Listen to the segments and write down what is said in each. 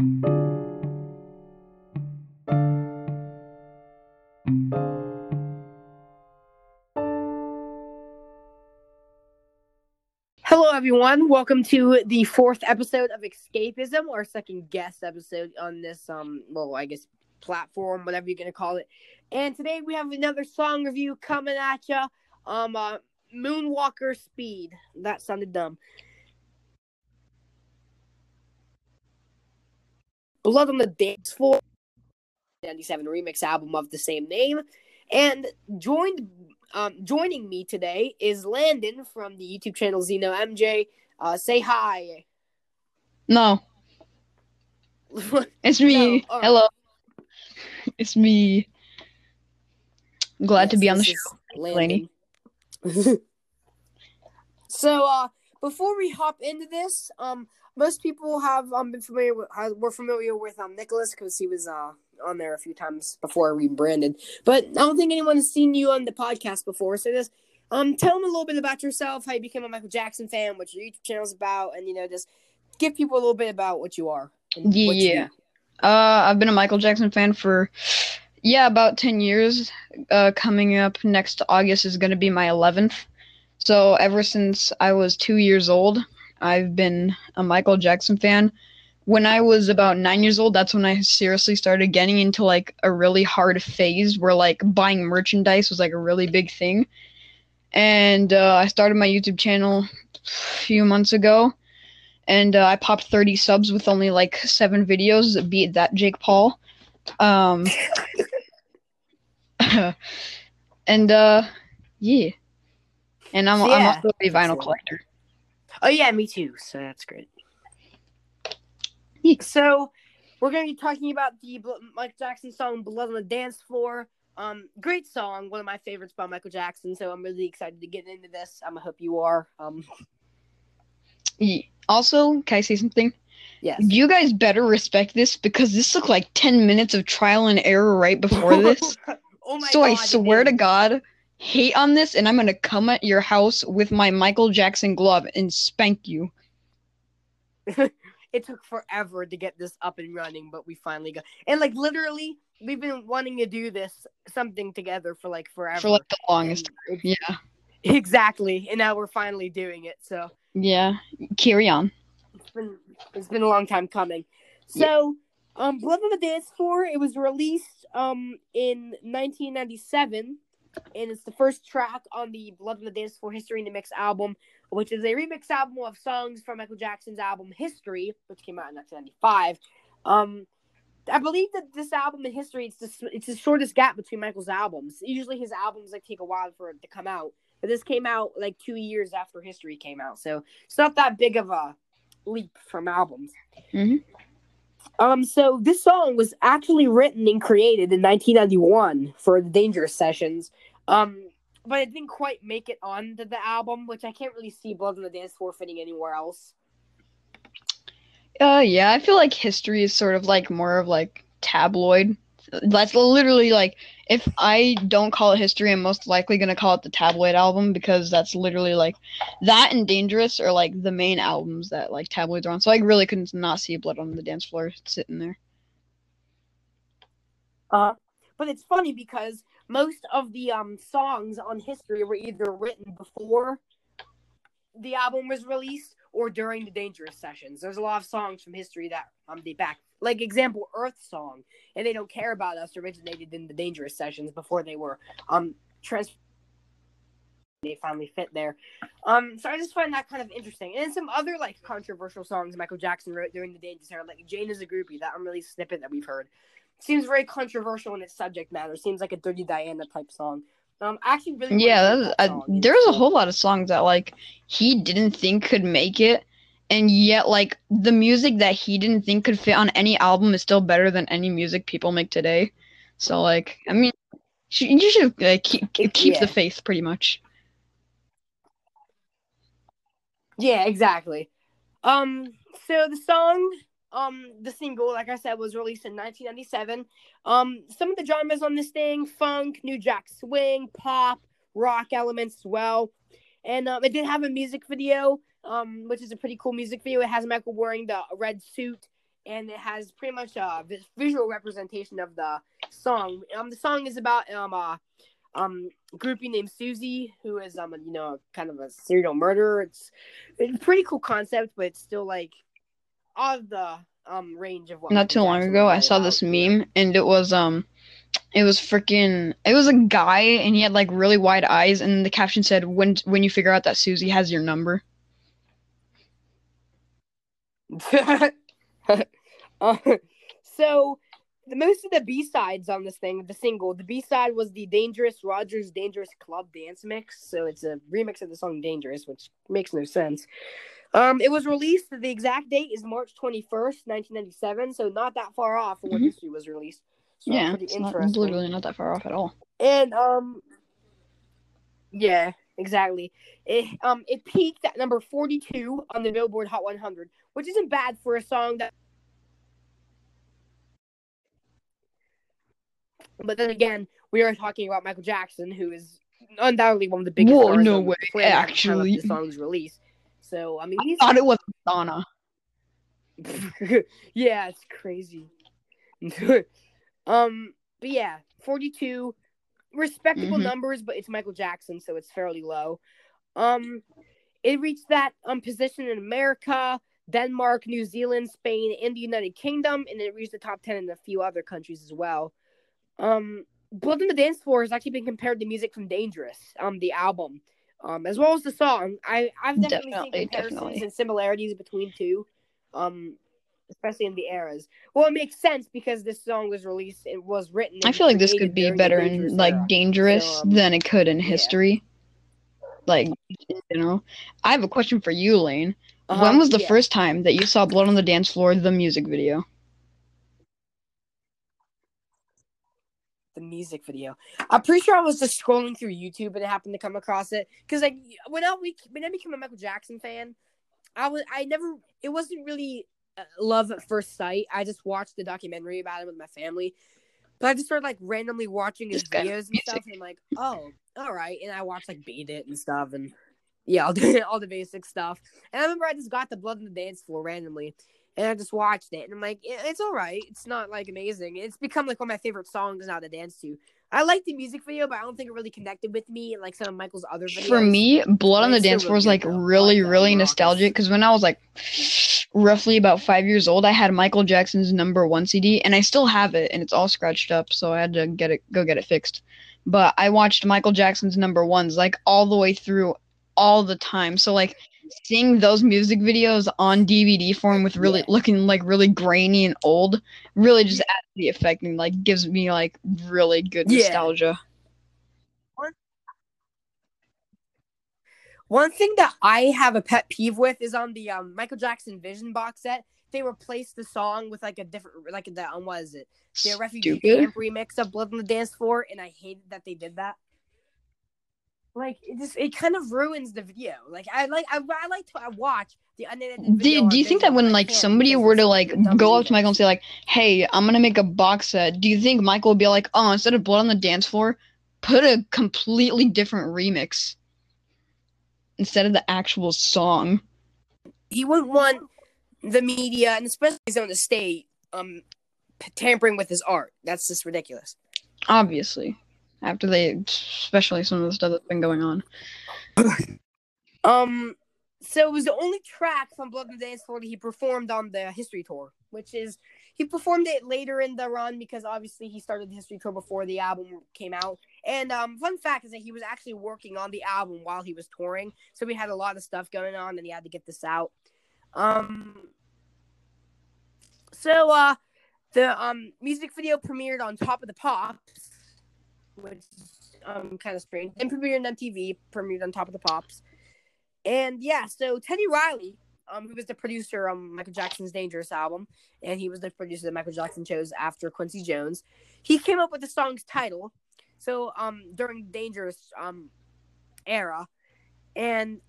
Hello, everyone. Welcome to the fourth episode of Escapism, our second guest episode on this, um, well, I guess platform, whatever you're gonna call it. And today we have another song review coming at you. Um, uh, Moonwalker Speed. That sounded dumb. Blood on the Dance Floor, 97 remix album of the same name. And joined um, joining me today is Landon from the YouTube channel Zeno MJ. Uh, say hi. No, it's me. No, uh, Hello, it's me. Glad to be on the show. Landon. so, uh, before we hop into this, um, most people have um been familiar with were familiar with um Nicholas because he was uh on there a few times before we rebranded. But I don't think anyone has seen you on the podcast before. So just um tell them a little bit about yourself, how you became a Michael Jackson fan, what your YouTube channel is about, and you know just give people a little bit about what you are. what you Yeah. Uh, I've been a Michael Jackson fan for yeah about ten years. Uh, coming up next August is gonna be my eleventh. So ever since I was two years old, I've been a Michael Jackson fan. When I was about nine years old, that's when I seriously started getting into like a really hard phase where like buying merchandise was like a really big thing. And uh, I started my YouTube channel a few months ago and uh, I popped 30 subs with only like seven videos. Beat that, Jake Paul. Um, and uh, yeah, and I'm So, I'm also a vinyl collector. Oh yeah, me too. So that's great. Yeah. So we're gonna be talking about the Michael Jackson song "Blood on the Dance Floor." Um, great song, one of my favorites by Michael Jackson. So I'm really excited to get into this. I'm I hope you are. Um, Yeah. Also, can I say something? yes. You guys better respect this because this took like 10 minutes of trial and error right before this. oh my so I God, it swear to. God, hate on this, and I'm gonna come at your house with my Michael Jackson glove and spank you. it took forever to get this up and running, but we finally got. And like literally, we've been wanting to do this something together for like forever. For like the longest. It's- Yeah. Exactly, and now we're finally doing it. So. Yeah. Carry on. it's been it's been a long time coming. So, um, Blood on the Dance Floor. It was released um in 1997, and it's the first track on the Blood on the Dance Floor History in the Mix album, which is a remix album of songs from Michael Jackson's album History, which came out in 1995. Um. I believe that this album in history it's the it's the shortest gap between Michael's albums. Usually his albums like take a while for it to come out, but this came out like two years after History came out, so it's not that big of a leap from albums. Mhm. Um, so this song was actually written and created in 1991 for the Dangerous Sessions. Um, but it didn't quite make it onto the album, which I can't really see Blood on the Dance Floor fitting anywhere else. Uh, yeah, I feel like history is sort of like more of like tabloid. That's literally like if I don't call it history, I'm most likely gonna call it the tabloid album because that's literally like that and Dangerous are like the main albums that like tabloids are on. So I really couldn't not see Blood on the Dance Floor sitting there. Uh, but it's funny because most of the um songs on History were either written before the album was released or during the Dangerous Sessions. There's a lot of songs from History that um date back, like example Earth Song, and they don't care about us originated in the Dangerous Sessions before they were um trans. They finally fit there. Um, so I just find that kind of interesting. And some other like controversial songs Michael Jackson wrote during the Dangerous era, like Jane is a groupie, that unreleased snippet that we've heard seems very controversial in its subject matter. Seems like a Dirty Diana type song. Um, I actually really Yeah, that uh, song. there's a whole lot of songs that like he didn't think could make it, and yet like the music that he didn't think could fit on any album is still better than any music people make today. So like, I mean, you should uh, keep keep Yeah. the faith pretty much. Yeah, exactly. Um, so the song, um, the single, like I said, was released in 1997. Um, some of the genres on this thing: funk, new jack swing, pop, rock elements as well. And um, it did have a music video, um, which is a pretty cool music video. It has Michael wearing the red suit and it has pretty much a visual representation of the song. Um, the song is about um a um groupie named Susie who is um you know kind of a serial murderer. It's it's a pretty cool concept, but it's still like out of the um range of what. Not too long ago, I saw this meme, and it was um, it was freaking, it was a guy, and he had like really wide eyes, and the caption said, "When when you figure out that Susie has your number." uh, so the most of the B sides on this thing, the single, the B side was the Dangerous Rogers Dangerous Club dance mix. So it's a remix of the song Dangerous, which makes no sense. Um, it was released. The exact date is March twenty first, nineteen ninety seven. So not that far off from when mm-hmm. history was released. So yeah, it's not, literally not that far off at all. And um, yeah, exactly. It um it peaked at number forty two on the Billboard Hot one hundred, which isn't bad for a song that. But then again, we are talking about Michael Jackson, who is undoubtedly one of the biggest. Whoa, no way! Actually, the song's release. So I mean, I thought it was Madonna. yeah, it's crazy. um, but yeah, forty-two, respectable mm-hmm. numbers, but it's Michael Jackson, so it's fairly low. Um, it reached that um position in America, Denmark, New Zealand, Spain, and the United Kingdom, and it reached the top ten in a few other countries as well. Um, Blood on the Dance Floor has actually been compared to music from Dangerous, um, the album um, as well as the song. I I've definitely, definitely seen comparisons definitely. and similarities between two, um, especially in the eras. Well, it makes sense because this song was released. It was written. I feel like this could be better in like era. Dangerous so, um, than it could in History. Yeah. Like in general, I have a question for you, Lane. Uh-huh, when was the yeah. first time that you saw Blood on the Dance Floor, the music video? the music video. I'm pretty sure I was just scrolling through YouTube and it happened to come across it because like when I we when I became a Michael Jackson fan, I was I never it wasn't really Uh, love at first sight. I just watched the documentary about it with my family. But I just started like randomly watching his videos and stuff, and I'm like, oh, all right. And I watched like Beat It and stuff, and yeah, I'll do all the basic stuff. And I remember I just got the Blood on the Dance Floor randomly, and I just watched it, and I'm like, it's all right. It's not like amazing. It's become like one of my favorite songs now to dance to. I like the music video, but I don't think it really connected with me and like some of Michael's other videos. For me, Blood on the Dance Floor was like really, really nostalgic because when I was like roughly about five years old, I had Michael Jackson's number one CD, and I still have it, and it's all scratched up, so I had to get it, go get it fixed. But I watched Michael Jackson's number ones like all the way through, all the time. So like seeing those music videos on DVD form with really yeah. looking like really grainy and old really just adds the effect and like gives me like really good yeah. nostalgia. One thing that I have a pet peeve with is on the um, Michael Jackson Vision box set. They replaced the song with like a different, like the um, what is it? The refugee camp remix of "Blood on the Dance Floor," and I hated that they did that like it just it kind of ruins the video. Like I like I, I like to I watch the unedited Do, do you think that when like somebody were to like go up to Michael and say like, "Hey, I'm gonna make a box set," do you think Michael would be like, "Oh, instead of blood on the dance floor, put a completely different remix instead of the actual song"? He wouldn't want the media and especially his own estate um tampering with his art. That's just ridiculous. Obviously after they, especially some of the stuff that's been going on. um, so it was the only track from Blood and Dance Floor that he performed on the History Tour, which is he performed it later in the run because obviously he started the History Tour before the album came out. And um, fun fact is that he was actually working on the album while he was touring, so we had a lot of stuff going on, and he had to get this out. Um, so uh, the um music video premiered on Top of the Pops which is um kind of strange. And premiered on MTV, premiered on Top of the Pops. And yeah, so Teddy Riley, um, who was the producer on Michael Jackson's Dangerous album, and he was the producer that Michael Jackson chose after Quincy Jones. He came up with the song's title. So um during Dangerous um era. And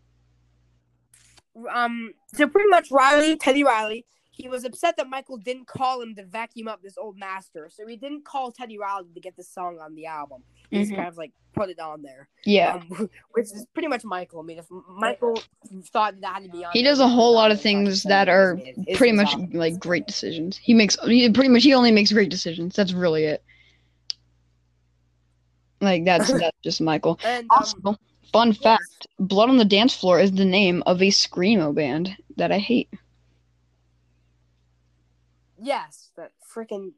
um so pretty much Riley, Teddy Riley, he was upset that Michael didn't call him to vacuum up this old master, so he didn't call Teddy Riley to get this song on the album. He just Mhm. kind of like put it on there, Yeah. um, which is pretty much Michael. I mean, if Michael thought that had to be on, He does a whole lot of things that are made it- it's pretty much like great decisions. He makes he pretty much he only makes great decisions. That's really it. Like that's that's just Michael. And um, Also, fun yes. fact: "Blood on the Dance Floor" is the name of a screamo band that I hate. Yes, that freaking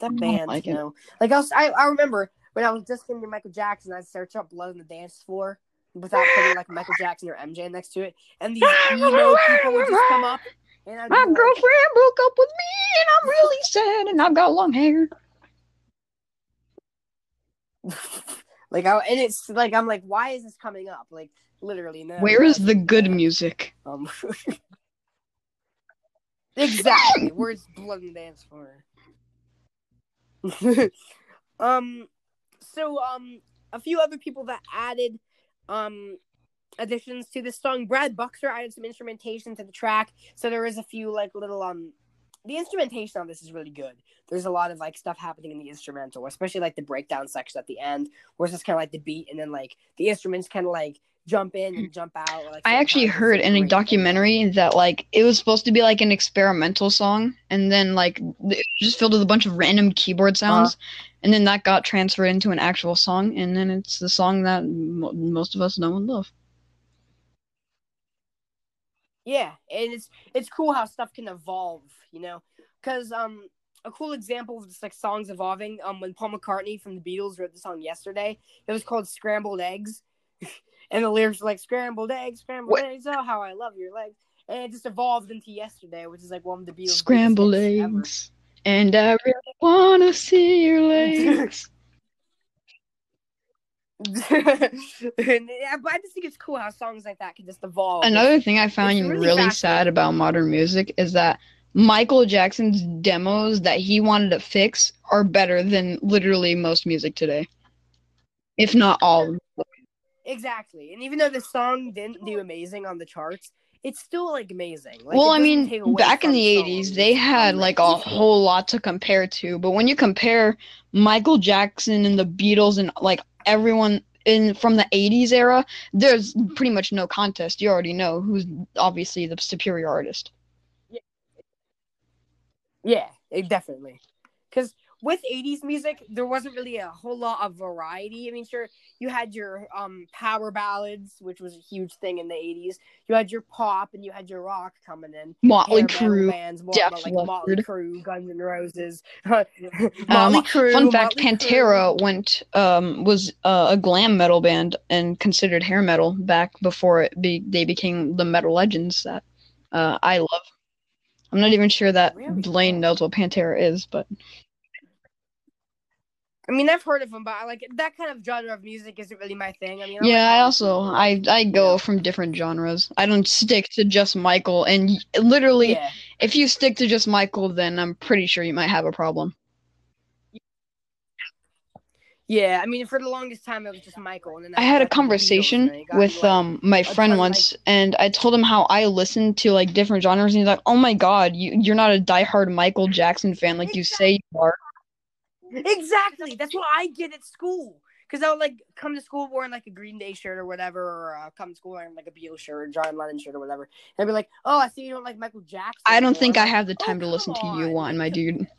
that band, like you it. know. Like I was, I, I remember when I was just getting to Michael Jackson, I'd search up "Blood on the Dance Floor" without putting like Michael Jackson or MJ next to it, and these emo people would just come up, and My like, girlfriend broke up with me, and I'm really sad, and I've got long hair. Like, I, and it's like I'm like, why is this coming up? Like, literally, no. Where is the good music? Um, exactly. Where's blood and dance for? um, so um, a few other people that added um additions to this song. Brad Buxer added some instrumentation to the track, so there is a few like little um. The instrumentation on this is really good. There's a lot of like stuff happening in the instrumental, especially like the breakdown section at the end, where it's just kind of like the beat, and then like the instruments kind of like jump in and jump out. Like, I actually heard in a great thing. documentary that like it was supposed to be like an experimental song, and then like it just filled with a bunch of random keyboard uh-huh. sounds, and then that got transferred into an actual song, and then it's the song that mo most of us know and love. Yeah, and it's it's cool how stuff can evolve, you know, because um a cool example of just like songs evolving um when Paul McCartney from the Beatles wrote the song yesterday, it was called Scrambled Eggs, and the lyrics were like Scrambled Eggs, Scrambled What? Eggs, oh how I love your legs, and it just evolved into yesterday, which is like one of the Beatles' Scrambled hits ever. eggs, and I really wanna see your legs. Yeah, but I just think it's cool how songs like that can just evolve. Another thing I found really, really sad about modern music is that Michael Jackson's demos that he wanted to fix are better than literally most music today, if not all. Exactly. And even though the song didn't do amazing on the charts, it's still like amazing. Like, well, I mean, back in the 80s, they had like a whole lot to compare to. But when you compare Michael Jackson and the Beatles and like everyone in from the 80s era, there's pretty much no contest. You already know who's obviously the superior artist. Yeah, it definitely. Because with 80s music, there wasn't really a whole lot of variety. I mean, sure, you had your um power ballads, which was a huge thing in the 80s. You had your pop and you had your rock coming in. Motley Crue. bands, more Def like Motley. Crue, Guns N' Roses, Motley Um, Crue. Fun fact: Motley Crue. Pantera went um was uh, a glam metal band and considered hair metal back before it be they became the metal legends that uh, I love. I'm not even sure that Really? Blaine knows what Pantera is, but I mean, I've heard of them, but I like that kind of genre of music isn't really my thing. I mean, I like yeah, I also I I go from different genres. I don't stick to just Michael, and literally, yeah, if you stick to just Michael, then I'm pretty sure you might have a problem. yeah. I mean, for the longest time, it was just Michael, and then I had a got the Beatles, conversation and then it got with like, um my friend like- once, and I told him how I listen to like different genres, and he's like, "Oh my god, you you're not a diehard Michael Jackson fan like you say you are." Exactly. That's what I did at school. Because I'll like come to school wearing like a Green Day shirt or whatever, or uh, come to school wearing like a Beatles shirt or John Lennon shirt or whatever. And I'd be like, "Oh, I see you don't like Michael Jackson." I don't anymore." think I have the "Oh, time to listen to you, on." one, my dude.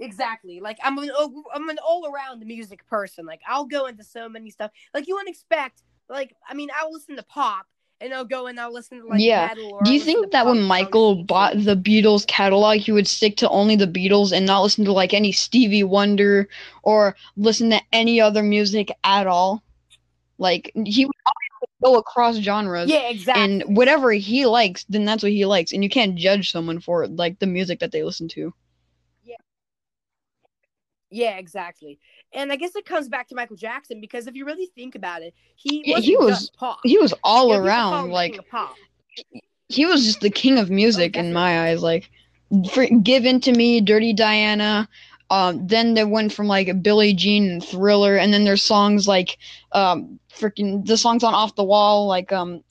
Exactly. Like I'm an I'm an all around music person. Like I'll go into so many stuff. Like you wouldn't expect. Like I mean, I'll listen to pop and I'll go and I'll listen to like Yeah. Do I'll you think that when Michael songs bought the Beatles catalog, he would stick to only the Beatles and not listen to like any Stevie Wonder or listen to any other music at all? Like he would go across genres. Yeah, exactly. And whatever he likes, then that's what he likes, and you can't judge someone for like the music that they listen to. Yeah, exactly. And I guess it comes back to Michael Jackson because if you really think about it, he Yeah, he was- just pop. He was all Yeah, people call him around like pop. he was just the king of music in my eyes. Like, for, "Give In to Me," "Dirty Diana," Um, then they went from like a Billie Jean and Thriller, and then there's songs like um, freaking the songs on Off the Wall, like um,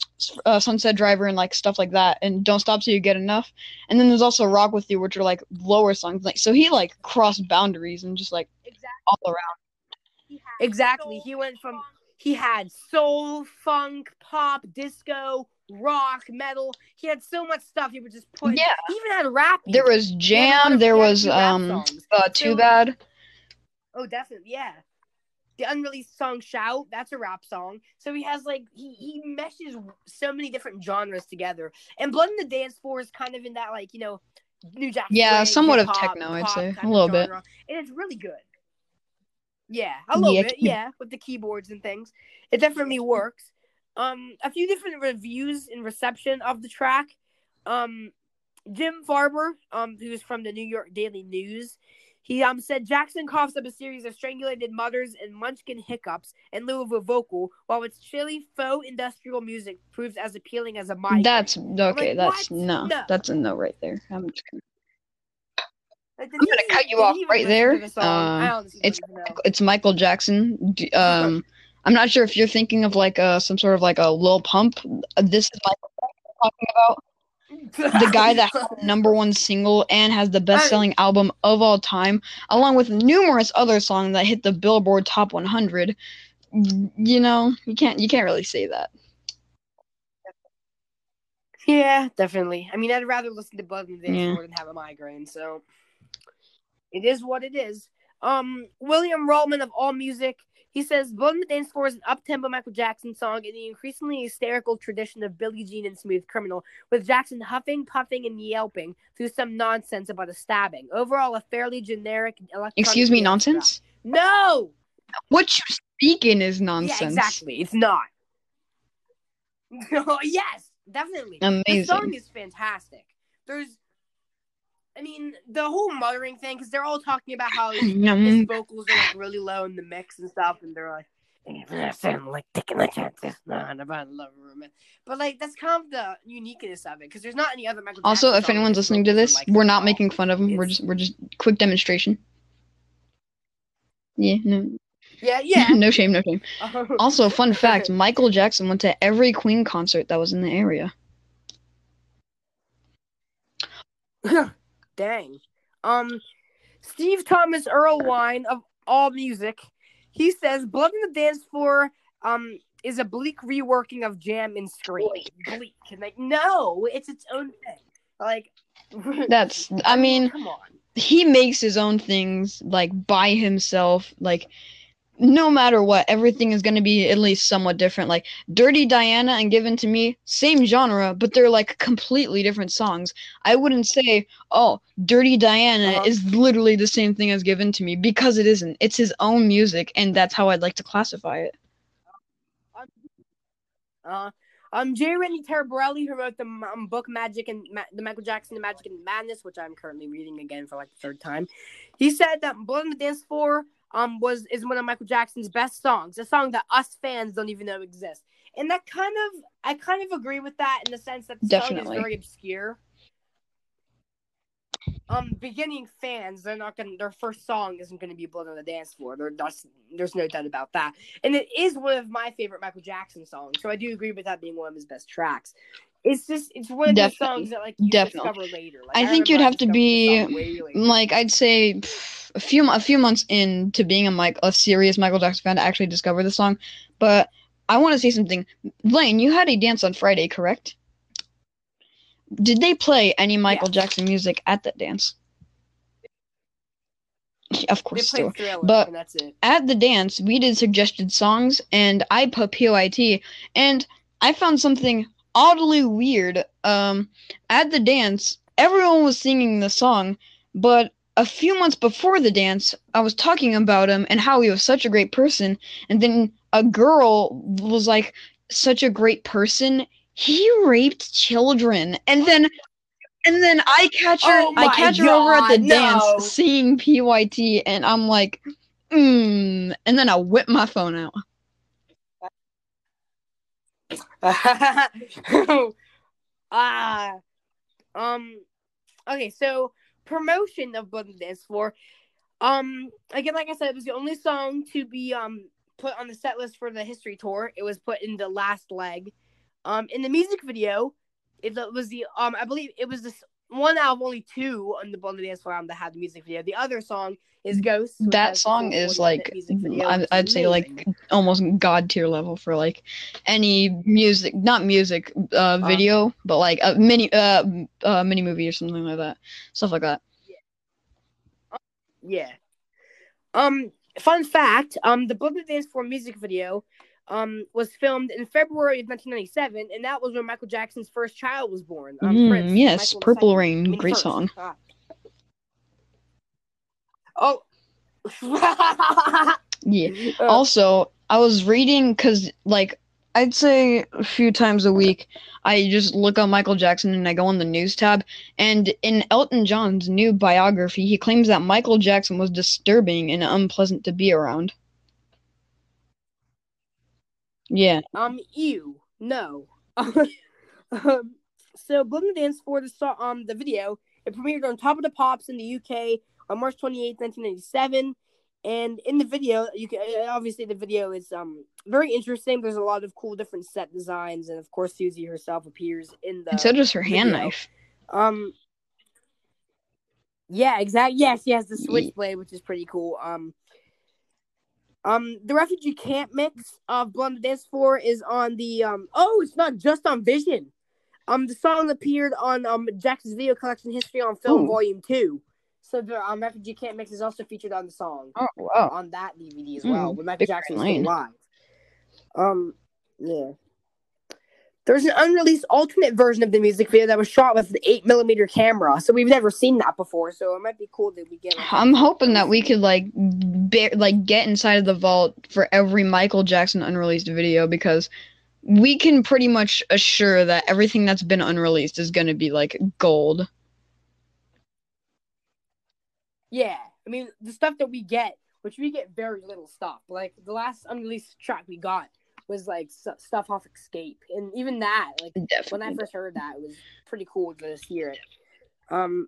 uh, Sunset Driver and like stuff like that, and Don't Stop Till You Get Enough. And then there's also Rock with You, which are like lower songs. Like so, he like crossed boundaries and just like Exactly. all around. Exactly. He went from he had soul, funk, pop, disco, rock, metal. He had so much stuff. He would just put. Yeah. He even had rap. There was He had a lot Jam. There he was um, uh, Too So- Bad. Oh, definitely, yeah. The unreleased song "Shout" that's a rap song. So he has like he he meshes so many different genres together. And "Blood in the Dance Floor" is kind of in that like you know New Jack. Yeah, somewhat of techno, I'd say. A little bit. and it's really good. Yeah, a little Yeah, bit. Yeah, with the keyboards and things, it definitely works. Um, a few different reviews and reception of the track. Um, Jim Farber, um, who's from the New York Daily News, he um said Jackson coughs up a series of strangulated mutters and munchkin hiccups in lieu of a vocal, while its chilly faux industrial music proves as appealing as a migraine. That's okay. like, that's no, No. That's a no right there. I'm just gonna. Like, I'm gonna cut you off right there. the Uh, it's- don't even know. It's Michael Jackson. Um, I'm not sure if you're thinking of like uh some sort of like a Lil Pump. This is Michael Jackson talking about the guy that has the number one single and has the best selling album of all time, along with numerous other songs that hit the Billboard Top 100. You know, you can't you can't really say that. Yeah, definitely. I mean, I'd rather listen to and Dance Yeah. more than have a migraine. So it is what it is. Um, William Rollman of All Music, he says Blood and Dance Floor is an up-tempo Michael Jackson song in the increasingly hysterical tradition of Billie Jean and Smooth Criminal, with Jackson huffing, puffing, and yelping through some nonsense about a stabbing. Overall, a fairly generic electronic. Excuse me, nonsense. No. What you speaking is nonsense. Yeah, exactly. It's not. No, yes, definitely. Amazing. The song is fantastic. There's, I mean, the whole muttering thing because they're all talking about how his, vocals are like really low in the mix and stuff, and they're like, "I sound like taking the chances, not about love room." But like, that's kind of the uniqueness of it because there's not any other Michael. Also, Jackson if anyone's listening to this, like we're not making fun of him. We're just we're just quick demonstration. Yeah, no, yeah, yeah. no shame, no shame. Also, fun fact: Michael Jackson went to every Queen concert that was in the area. Dang. Um, Steve Thomas Erlewine of All Music, he says Blood in the Dance Floor um is a bleak reworking of Jam and Scream. Bleak. And like, no, it's its own thing. Like, That's, I mean, come on. he makes his own things like by himself. Like, no matter what, everything is going to be at least somewhat different. Like, Dirty Diana and Give In to Me, same genre, but they're like completely different songs. I wouldn't say, oh, Dirty Diana Uh-huh. is literally the same thing as Give In to Me because it isn't. It's his own music, and that's how I'd like to classify it. Uh, um, J. Rennie Taraborrelli, who wrote the um, book Magic and Ma- the Michael Jackson, the Magic and Madness, which I'm currently reading again for like the third time, he said that "Blood on the Dance Floor" um was is one of Michael Jackson's best songs, a song that us fans don't even know exists, and that kind of I kind of agree with that in the sense that the song is very obscure. Um, beginning fans, they're not gonna. Their first song isn't gonna be "Blood on the Dance Floor." There, that's, there's no doubt about that and it is one of my favorite Michael Jackson songs. So I do agree with that being one of his best tracks. It's just it's one of those Definitely. songs that like you Definitely. discover later. Like, I think you'd have to be, the song way later. Like I'd say pff, a few a few months into being a Mike a serious Michael Jackson fan to actually discover the song. But I want to say something. Lane, you had a dance on Friday, correct? Did they play any Michael Yeah. Jackson music at that dance? Of they course, still. Thriller, but- and that's it. At the dance, we did suggested songs, and I put PYT, and I found something oddly weird. Um, at the dance, everyone was singing the song, but a few months before the dance, I was talking about him and how he was such a great person, and then a girl was like, "Such a great person." He raped children, and then. And then I catch her. Oh I catch her over at the God, dance seeing PYT, and I'm like, mm, and then I whip my phone out. ah, um, okay. So promotion of and Dance Floor. Um, again, like I said, it was the only song to be um put on the set list for the history tour. It was put in the last leg. Um, in the music video, it was the um I believe it was this one out of only two on the Blood Dance Floor album that had the music video. The other song is Ghost. that song is like I, I'd say like almost god tier level for like any music, not music, uh, video, but like a mini, uh, uh, mini movie or something like that, stuff like that. Yeah. Um, fun fact, um, the Blood Dance Floor music video, um, was filmed in February of 1997, and that was when Michael Jackson's first child was born. Um, Mm, Prince, yes, Michael Purple II. Rain, I mean, great first. song. Ah. Oh. Yeah. Uh, Also, I was reading because, like, I'd say a few times a week, I just look up Michael Jackson and I go on the news tab. And in Elton John's new biography, he claims that Michael Jackson was disturbing and unpleasant to be around. Yeah. Um, ew, no. um, so Blood and Dance for the song, um, the video, it premiered on Top of the Pops in the UK on March 28, 1997. And in the video, you can uh, obviously the video is um very interesting. There's a lot of cool different set designs, and of course Susie herself appears in the And so does her hand video. knife. um. Yeah, exactly. Yes, she has the switchblade, which is pretty cool. Um, um, the refugee camp mix of and Dance Floor is on the um. Oh, it's not just on Vision. Um, the song appeared on um Jackson's video collection History on Film Ooh. Volume Two. So the um refugee camp mix is also featured on the song Oh, wow. on that DVD as Hmm, well when Michael big Jackson was brain still lane. alive. Um, yeah. There's an unreleased alternate version of the music video that was shot with an eight millimeter camera, so we've never seen that before. So it might be cool that we get. Like, I'm hoping that we could like bear, like get inside of the vault for every Michael Jackson unreleased video because we can pretty much assure that everything that's been unreleased is going to be like gold. Yeah, I mean the stuff that we get, which we get very little stuff. Like the last unreleased track we got was like s- stuff off Escape, and even that, like when I first heard that, it was pretty cool to just hear it. Um,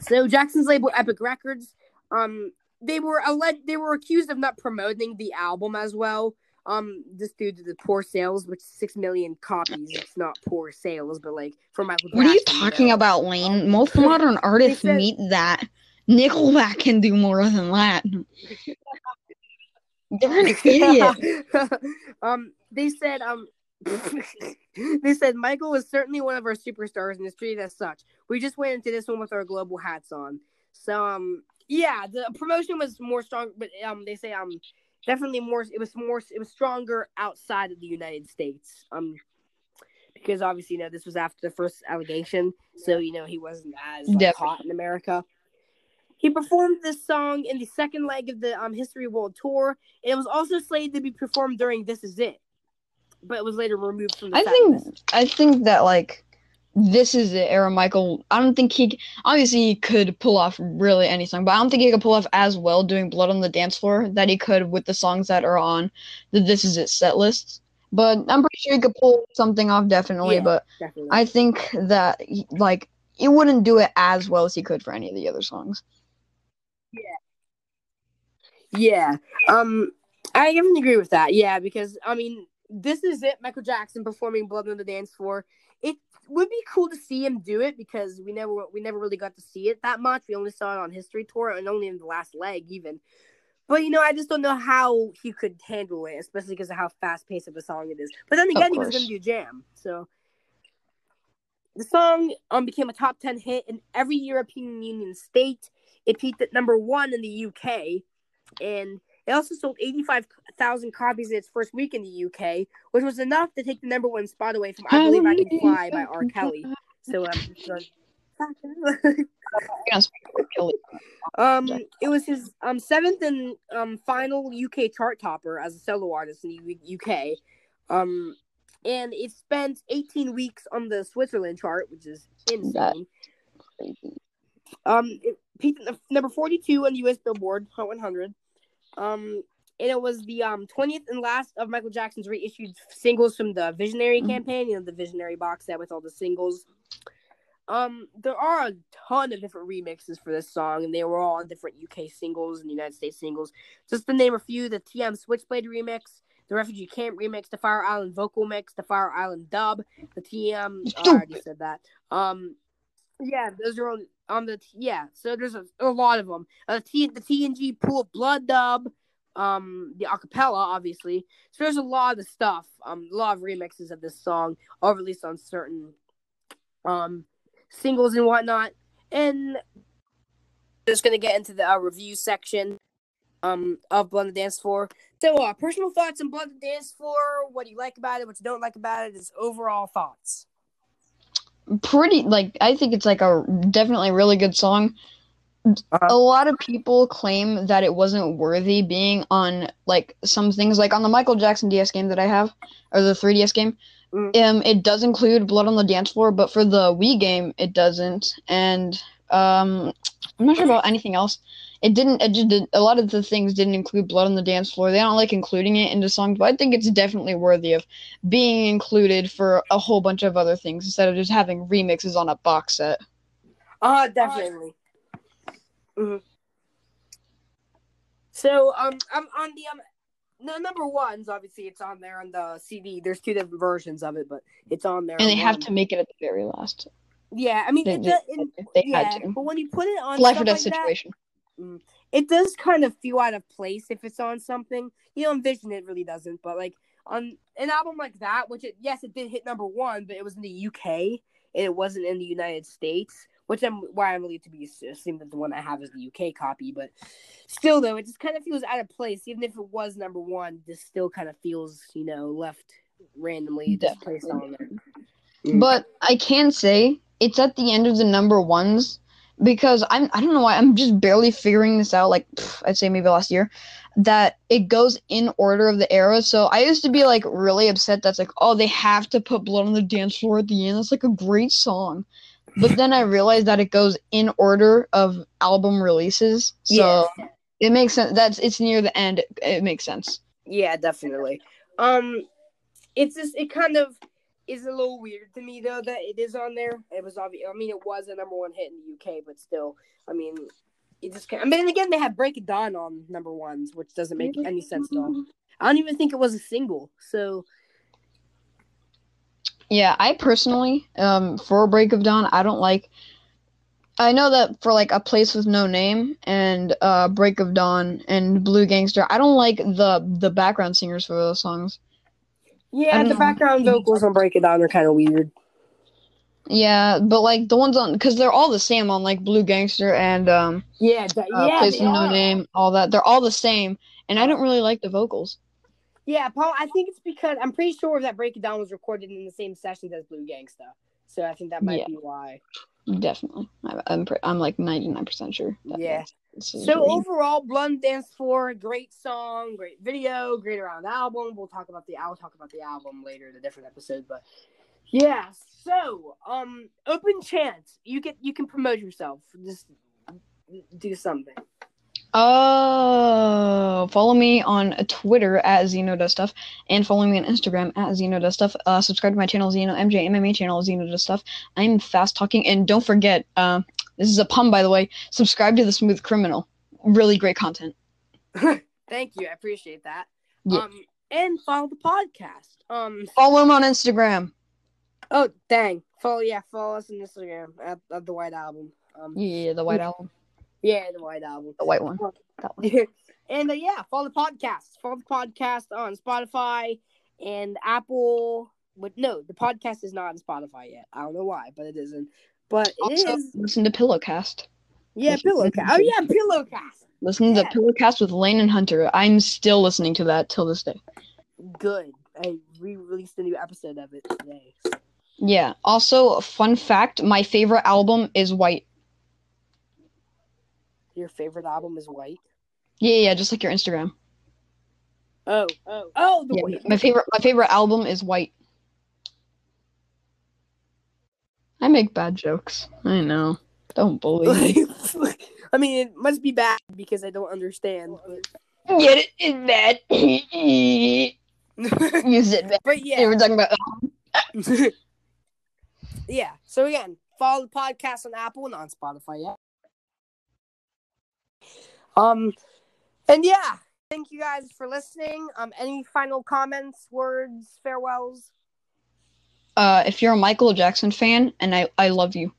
so Jackson's label Epic Records, um, they were alleged they were accused of not promoting the album as well. Um, just due to the poor sales, which six million copies. It's not poor sales, but like for Michael. What are you talking know? about, Lane? Um, Most modern artists said- meet that. Nickelback can do more than that. An idiot. um, they said um, they said Michael was certainly one of our superstars and is treated as such. We just went into this one with our global hats on. So um, yeah, the promotion was more strong, but um, they say um, definitely more. It was more. It was stronger outside of the United States. Um. Because obviously, you know, this was after the first allegation, so you know he wasn't as like, hot in America. He performed this song in the second leg of the um, History World Tour. It was also slated to be performed during This Is It, but it was later removed from the I think list. I think that like this is the era Michael. I don't think he obviously he could pull off really any song, but I don't think he could pull off as well doing Blood on the Dance Floor that he could with the songs that are on the This Is It set lists. But I'm pretty sure he could pull something off definitely. Yeah. But Definitely. I think that he, like he wouldn't do it as well as he could for any of the other songs. Yeah. Yeah. Um, I even agree with that. Yeah, because I mean, this is it. Michael Jackson performing "Blood on the Dance Floor." It would be cool to see him do it because we never we never really got to see it that much. We only saw it on History Tour and only in the last leg even. But you know, I just don't know how he could handle it, especially because of how fast paced of a song it is. But then again, he was going to do a jam, so the song um became a top ten hit in every European Union state. It peaked at number one in the UK, and it also sold eighty five thousand copies in its first week in the UK, which was enough to take the number one spot away from "I Believe I Can Fly" by R. Kelly. So um. so- You know, speaking of Kelly, Um, it was his um seventh and um final UK chart topper as a solo artist in the UK. Um, and it spent 18 weeks on the Switzerland chart, which is insane. Um, it peaked number 42 on the US Billboard Hot 100. Um, and it was the um 20th and last of Michael Jackson's reissued singles from the Visionary Mhm. campaign, you know, the Visionary box set with all the singles. Um, there are a ton of different remixes for this song, and they were all on different UK singles and United States singles. Just to name a few: the TM Switchblade remix, the Refugee Camp remix, the Fire Island vocal mix, the Fire Island dub, the TM. Oh, I already said that. Um, yeah, those are on, on the yeah. So there's a, a lot of them. Uh, T, the TNG Pool of Blood dub, um, the acapella, obviously. So there's a lot of the stuff. Um, a lot of remixes of this song are released on certain um singles and whatnot. And just gonna get into the uh, review section um of Blood the Dance Floor. So, uh, personal thoughts on Blood the Dance Floor. What do you like about it? What you don't like about it? Is overall thoughts. Pretty like I think it's like a definitely really good song. Uh-huh. A lot of people claim that it wasn't worthy being on like some things like on the Michael Jackson DS game that I have or the 3DS game. Mm. Um, it does include Blood on the Dance Floor, but for the Wii game, it doesn't. And um, I'm not sure about anything else. It didn't. It just did, a lot of the things didn't include Blood on the Dance Floor. They don't like including it into songs, but I think it's definitely worthy of being included for a whole bunch of other things instead of just having remixes on a box set. Uh definitely. Mm-hmm. So um, I'm on the um the number ones, obviously, it's on there on the CD. There's two different versions of it, but it's on there. And they have to make it at the very last. Yeah, I mean, they, it, they, it, they yeah, had to. But when you put it on life or death like situation, that, it does kind of feel out of place if it's on something. You know, Envision it really doesn't, but like on an album like that, which it yes, it did hit number one, but it was in the UK and it wasn't in the United States which I'm why I'm believed to be assumed that the one I have is the UK copy. But still, though, it just kind of feels out of place. Even if it was number one, this still kind of feels you know left randomly just placed on there. Mm. But I can say it's at the end of the number ones because I'm I don't know why I'm just barely figuring this out. Like pff, I'd say maybe last year that it goes in order of the era. So I used to be like really upset. That's like oh they have to put blood on the dance floor at the end. That's like a great song. But then I realized that it goes in order of album releases. So yeah. it makes sense. That's it's near the end. It, it makes sense. Yeah, definitely. Um, it's just it kind of is a little weird to me though that it is on there. It was obvious. I mean, it was a number one hit in the UK, but still, I mean, it just. Can't, I mean, again, they have "Break of Dawn" on number ones, which doesn't make any sense at all. I don't even think it was a single. So yeah, I personally, um, for Break of Dawn, I don't like. I know that for like a place with no name and uh, Break of Dawn and Blue Gangsta, I don't like the the background singers for those songs. Yeah, the know. background vocals on Break of Dawn are kind of weird. Yeah, but like the ones on because they're all the same on like Blue Gangsta and um yeah, uh, yeah, Place No Name, all that. They're all the same, and I don't really like the vocals. Yeah, Paul. I think it's because I'm pretty sure that Break It Down was recorded in the same sessions as Blue Gangsta, so I think that might yeah. be why. Definitely, I, I'm pre- I'm like 99 percent sure. Yeah. So overall, Blood Dance Floor, great song, great video, great around album. We'll talk about the I'll talk about the album later in a different episode, but yeah. So um, open chance. You get you can promote yourself. Just do something. Oh, follow me on Twitter at Zeno Does Stuff and follow me on Instagram at Zeno Does Stuff. Uh, subscribe to my channel, Zeno MJ MMA channel, Zeno Does Stuff. I'm fast talking, and don't forget, uh, this is a pun by the way. Subscribe to the Smooth Criminal. Really great content. Thank you, I appreciate that. Yeah. Um, and follow the podcast. Um, follow him on Instagram. Oh dang! Follow yeah, follow us on Instagram at, at the White Album. Um, yeah, the White Album. Yeah, the white album. The white one. That one. and uh, yeah, follow the podcast. Follow the podcast on Spotify and Apple. But no, the podcast is not on Spotify yet. I don't know why, but it isn't. But also, is. Listen to Pillowcast. Yeah, Pillowcast. Oh yeah, Pillowcast. Listen yeah. to Pillowcast with Lane and Hunter. I'm still listening to that till this day. Good. I re-released a new episode of it today. Yeah. Also, fun fact: my favorite album is White your favorite album is White? Yeah, yeah, just like your Instagram. Oh, oh, oh! yeah, White. My favorite, my favorite album is White. I make bad jokes. I know. Don't bully me. I mean, it must be bad because I don't understand. But... Get it? It's bad. you said bad. But yeah, were talking about. yeah. So again, follow the podcast on Apple and on Spotify. Yeah. Um, and yeah, thank you guys for listening. Um, any final comments, words, farewells? Uh, if you're a Michael Jackson fan, and I, I love you.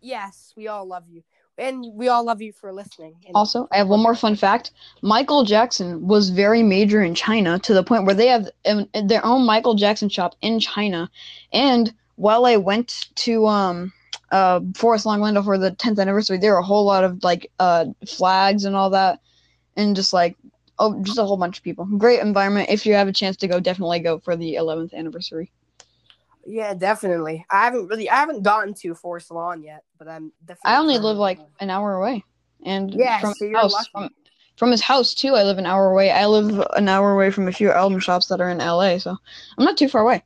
Yes, we all love you, and we all love you for listening. And Also, I have one more fun fact. Michael Jackson was very major in China to the point where they have um, their own Michael Jackson shop in China. And while I went to um uh Forest Lawn Window for the 10th anniversary, there were a whole lot of like uh flags and all that, and just like oh, just a whole bunch of people. Great environment. If you have a chance to go, definitely go for the 11th anniversary. Yeah, definitely. I haven't really, I haven't gotten to Forest Lawn yet, but I'm definitely. I only live like an hour away, and Yeah, from so his house, from, from his house too. I live an hour away. I live an hour away from a few album shops that are in LA, so I'm not too far away.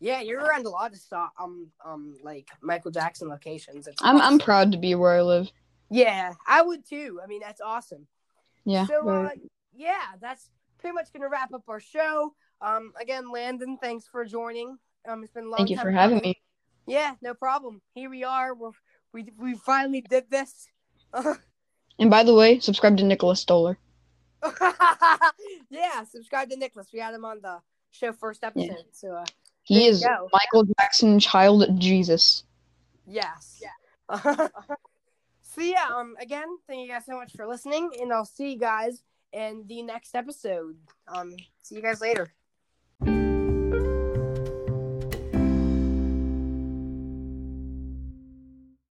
Yeah, you're around a lot of stuff. Um, um, like Michael Jackson locations. It's I'm I'm proud to be where I live. Yeah, I would too. I mean, that's awesome. Yeah. So, uh, yeah, that's pretty much gonna wrap up our show. Um, again, Landon, thanks for joining. Um, it's been a long. thank you for having me. Yeah, no problem. Here we are. We're, we we finally did this. And by the way, subscribe to Nicholas Stoller. yeah, subscribe to Nicholas. We had him on the show first episode. So, uh, He is. Michael Jackson, child Jesus. yes. Yeah. so yeah. Um. Again, thank you guys so much for listening, and I'll see you guys in the next episode. Um. See you guys later.